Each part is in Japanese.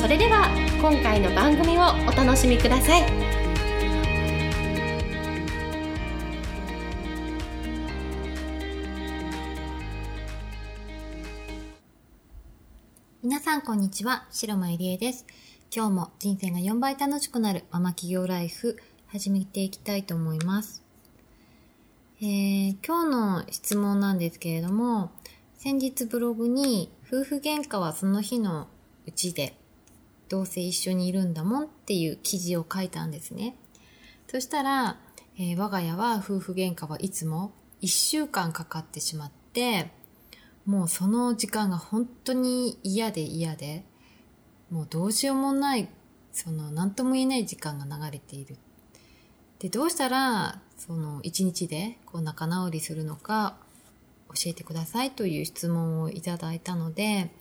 それでは今回の番組をお楽しみください皆さんこんにちは、白間ゆりえです。今日も人生が4倍楽しくなるママ企業ライフ始めていきたいと思います。えー、今日の質問なんですけれども、先日ブログに夫婦喧嘩はその日のうちでどうせ一緒にいるんだもんっていう記事を書いたんですね。そしたら、えー我が家は夫婦喧嘩はいつも1週間かかってしまって、もうその時間が本当に嫌で嫌で、もうどうしようもない、その何とも言えない時間が流れている。で、どうしたら、その一日でこう仲直りするのか教えてくださいという質問をいただいたので、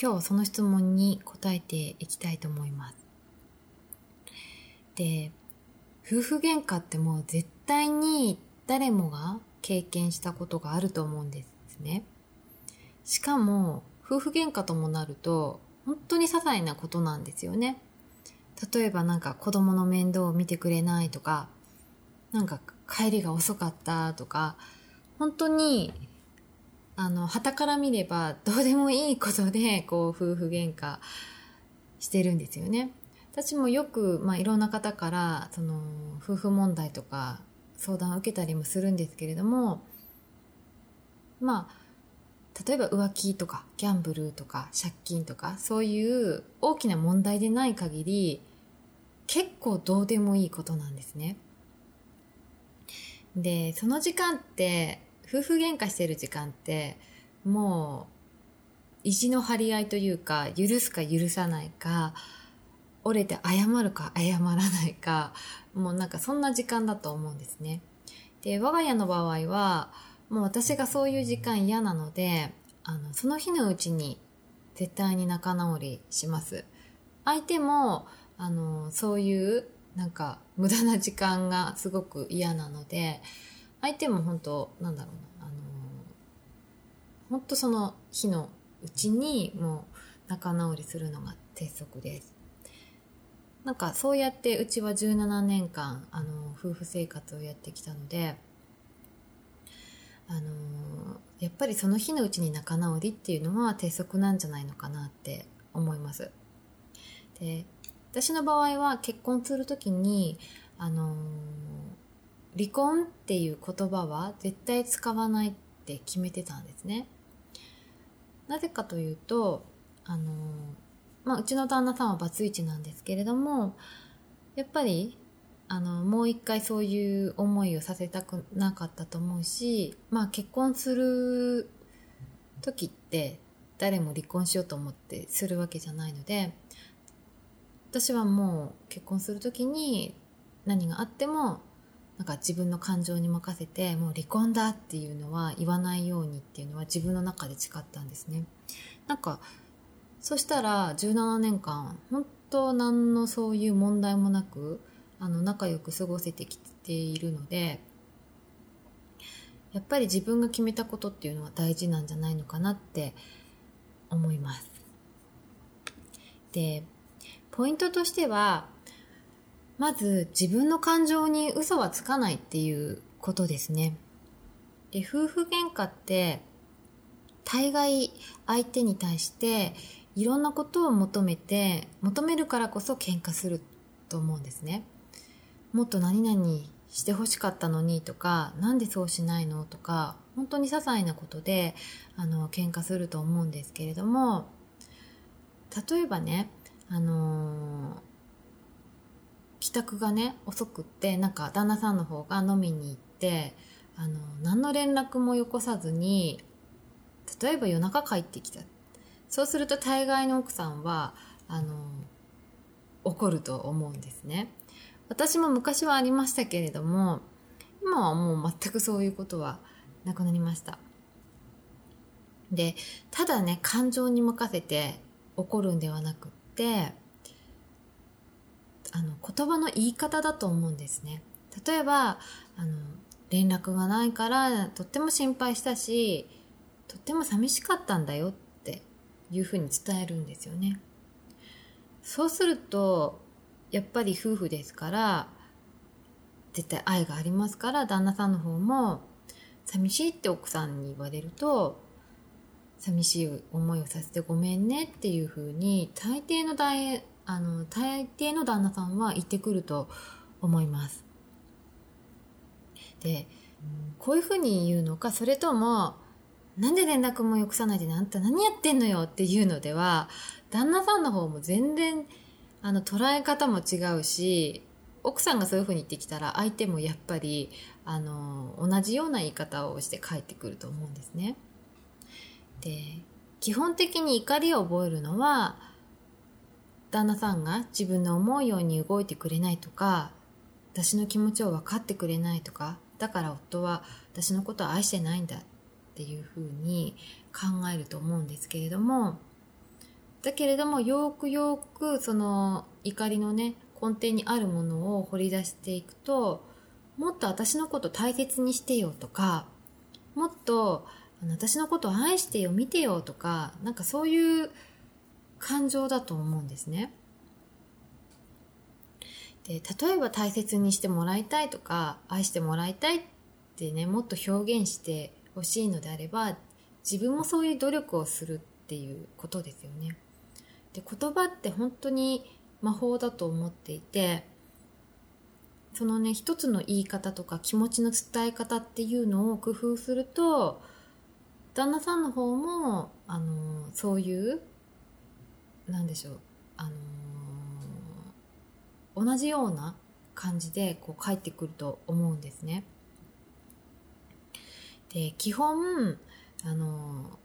今日その質問に答えていきたいと思います。で、夫婦喧嘩ってもう絶対に誰もが経験したことがあると思うんですね。しかも、夫婦喧嘩ともなると、本当に些細なことなんですよね。例えばなんか子供の面倒を見てくれないとか、なんか帰りが遅かったとか、本当に、あの、旗から見ればどうでもいいことで、こう、夫婦喧嘩してるんですよね。私もよく、まあ、いろんな方から、その、夫婦問題とか相談を受けたりもするんですけれども、まあ、例えば浮気とかギャンブルとか借金とかそういう大きな問題でない限り結構どうでもいいことなんですね。で、その時間って夫婦喧嘩してる時間ってもう意地の張り合いというか許すか許さないか折れて謝るか謝らないかもうなんかそんな時間だと思うんですね。で、我が家の場合はもう私がそういう時間嫌なので、あの、その日のうちに絶対に仲直りします。相手も、あの、そういう、なんか、無駄な時間がすごく嫌なので、相手も本当なんだろうな、あの、本当その日のうちにもう仲直りするのが鉄則です。なんかそうやってうちは17年間、あの、夫婦生活をやってきたので、あのやっぱりその日のうちに仲直りっていうのは鉄則なんじゃないのかなって思います。で、私の場合は結婚するときに、あの離婚っていう言葉は絶対使わないって決めてたんですね。なぜかというと、あのまあ、うちの旦那さんはバツイチなんですけれども、やっぱりあの、もう一回そういう思いをさせたくなかったと思うし、まあ結婚する時って誰も離婚しようと思ってするわけじゃないので、私はもう結婚する時に何があっても、なんか自分の感情に任せて、もう離婚だっていうのは言わないようにっていうのは自分の中で誓ったんですね。なんか、そしたら17年間、本当何のそういう問題もなく、あの仲良く過ごせてきているのでやっぱり自分が決めたことっていうのは大事なんじゃないのかなって思いますでポイントとしてはまず自分の感情に嘘はつかないっていうことですね。で夫婦喧嘩って大概相手に対していろんなことを求めて求めるからこそ喧嘩すると思うんですね。もっと何々してほしかったのにとか、なんでそうしないのとか、本当に些細なことで、あの、喧嘩すると思うんですけれども、例えばね、あのー帰宅がね、遅くって、なんか旦那さんの方が飲みに行って、あの、何の連絡もよこさずに、例えば夜中帰ってきた。そうすると大概の奥さんはあの怒ると思うんですね私も昔はありましたけれども今はもう全くそういうことはなくなりましたでただね感情に任せて怒るんではなくってあの言葉の言い方だと思うんですね。例えばあの連絡がないからとっても心配したしとっても寂しかったんだよっていうふうに伝えるんですよね。そうするとやっぱり夫婦ですから絶対愛がありますから旦那さんの方も寂しいって奥さんに言われると寂しい思いをさせてごめんねっていうふうに大抵の大あの大抵の旦那さんは言ってくると思いますでこういうふうに言うのかそれともなんで連絡もよくさないであんた何やってんのよっていうのでは旦那さんの方も全然あの捉え方も違うし奥さんがそういうふうに言ってきたら相手もやっぱりあの同じような言い方をして帰ってくると思うんですね。で基本的に怒りを覚えるのは旦那さんが自分の思うように動いてくれないとか私の気持ちを分かってくれないとかだから夫は私のことを愛してないんだっていうふうに考えると思うんですけれどもだけれどもよくよくその怒りのね根底にあるものを掘り出していくともっと私のこと大切にしてよとかもっと私のことを愛してよ見てよとかなんかそういう感情だと思うんですね。で例えば大切にしてもらいたいとか愛してもらいたいってねもっと表現してほしいのであれば自分もそういう努力をするっていうことですよね。で言葉って本当に魔法だと思っていてそのね一つの言い方とか気持ちの伝え方っていうのを工夫すると旦那さんの方もあのそういうなんでしょう。あの同じような感じでこう帰ってくると思うんですね。で基本あの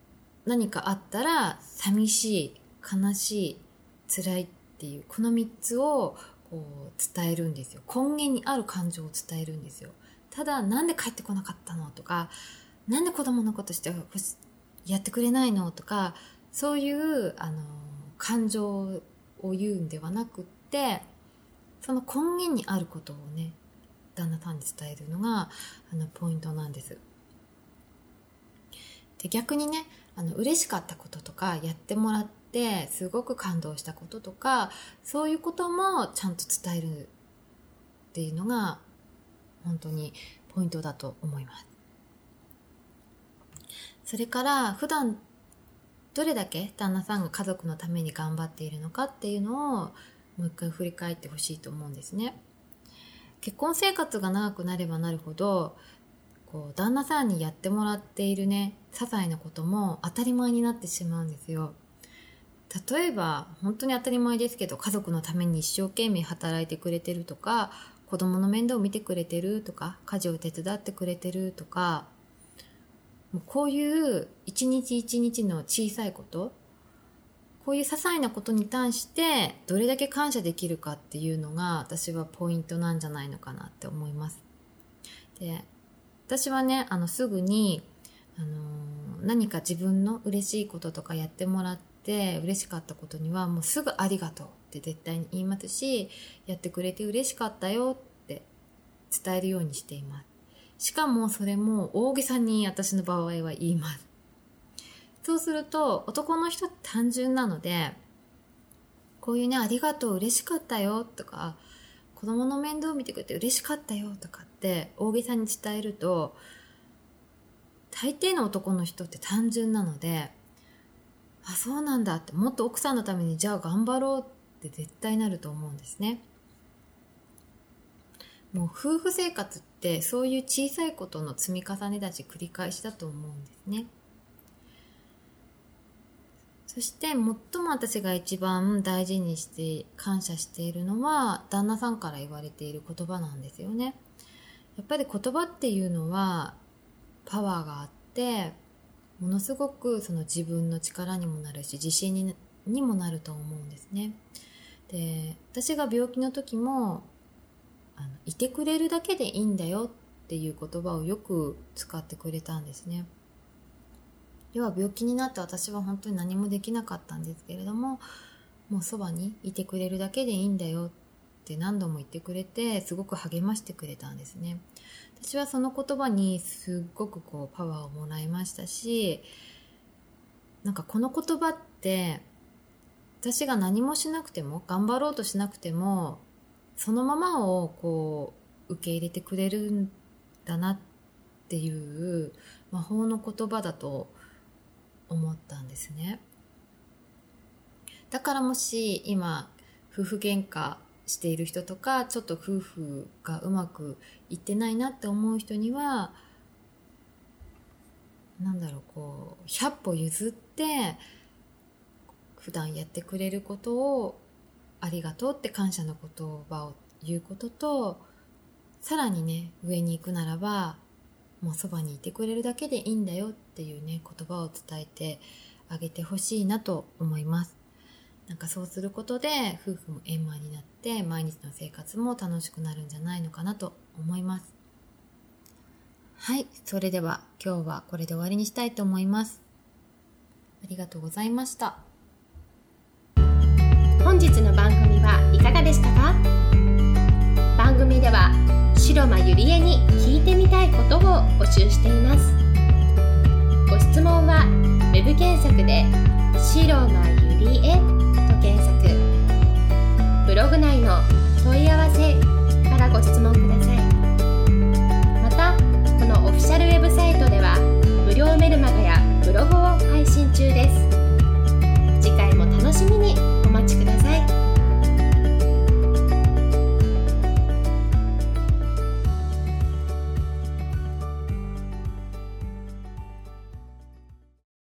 何かあったら寂しい悲しい辛いっていうこの3つをこう伝えるんですよ。根源にある感情を伝えるんですよ。ただなんで帰ってこなかったのとかなんで子供のことしてやってくれないのとかそういうあの感情を言うんではなくってその根源にあることをね旦那さんに伝えるのがあのポイントなんです。で逆にねあの嬉しかったこととかやってもらってすごく感動したこととかそういうこともちゃんと伝えるっていうのが本当にポイントだと思います。それから普段どれだけ旦那さんが家族のために頑張っているのかっていうのをもう一回振り返ってほしいと思うんですね。結婚生活が長くなればなるほどこう旦那さんにやってもらっているね些細なことも当たり前になってしまうんですよ。例えば本当に当たり前ですけど家族のために一生懸命働いてくれてるとか子供の面倒を見てくれてるとか家事を手伝ってくれてるとかもうこういう一日一日の小さいことこういう些細なことに対してどれだけ感謝できるかっていうのが私はポイントなんじゃないのかなって思います。で私はねあのすぐに、あのー、何か自分の嬉しいこととかやってもらって嬉しかったことにはもうすぐありがとうって絶対に言いますしやってくれて嬉しかったよって伝えるようにしています。しかもそれも大げさに私の場合は言います。そうすると男の人って単純なので、こういうね、ありがとう、嬉しかったよとか、子供の面倒を見てくれて嬉しかったよとかって大げさに伝えると、大抵の男の人って単純なので、あ、そうなんだって、もっと奥さんのためにじゃあ頑張ろうって絶対なると思うんですね。もう夫婦生活ってそういう小さいことの積み重ねだし繰り返しだと思うんですね。そして最も私が一番大事にして感謝しているのは旦那さんから言われている言葉なんですよね。やっぱり言葉っていうのはパワーがあってものすごくその自分の力にもなるし自信ににもなると思うんですね。で私が病気の時もあのいてくれるだけでいいんだよっていう言葉をよく使ってくれたんですね。要は病気になって私は本当に何もできなかったんですけれどももうそばにいてくれるだけでいいんだよって何度も言ってくれてすごく励ましてくれたんですね私はその言葉にすっごくこうパワーをもらいましたしなんかこの言葉って私が何もしなくても頑張ろうとしなくてもそのままをこう受け入れてくれるんだなっていう魔法の言葉だと思ったんですね。だからもし今夫婦喧嘩している人とかちょっと夫婦がうまくいってないなって思う人にはなんだろうこう100歩譲って普段やってくれることをありがとうって感謝の言葉を言うこととさらにね上に行くならばもうそばにいてくれるだけでいいんだよっていうね言葉を伝えてあげてほしいなと思います。なんかそうすることで夫婦も円満になって毎日の生活も楽しくなるんじゃないのかなと思います。はいそれでは今日はこれで終わりにしたいと思います。ありがとうございました。本日の番組はいかがでしたか？番組では白間ゆりえに聞いてみたいことを募集しています。ご質問は web 検索で「白間ゆりえ」と検索。ブログ内の問い合わせ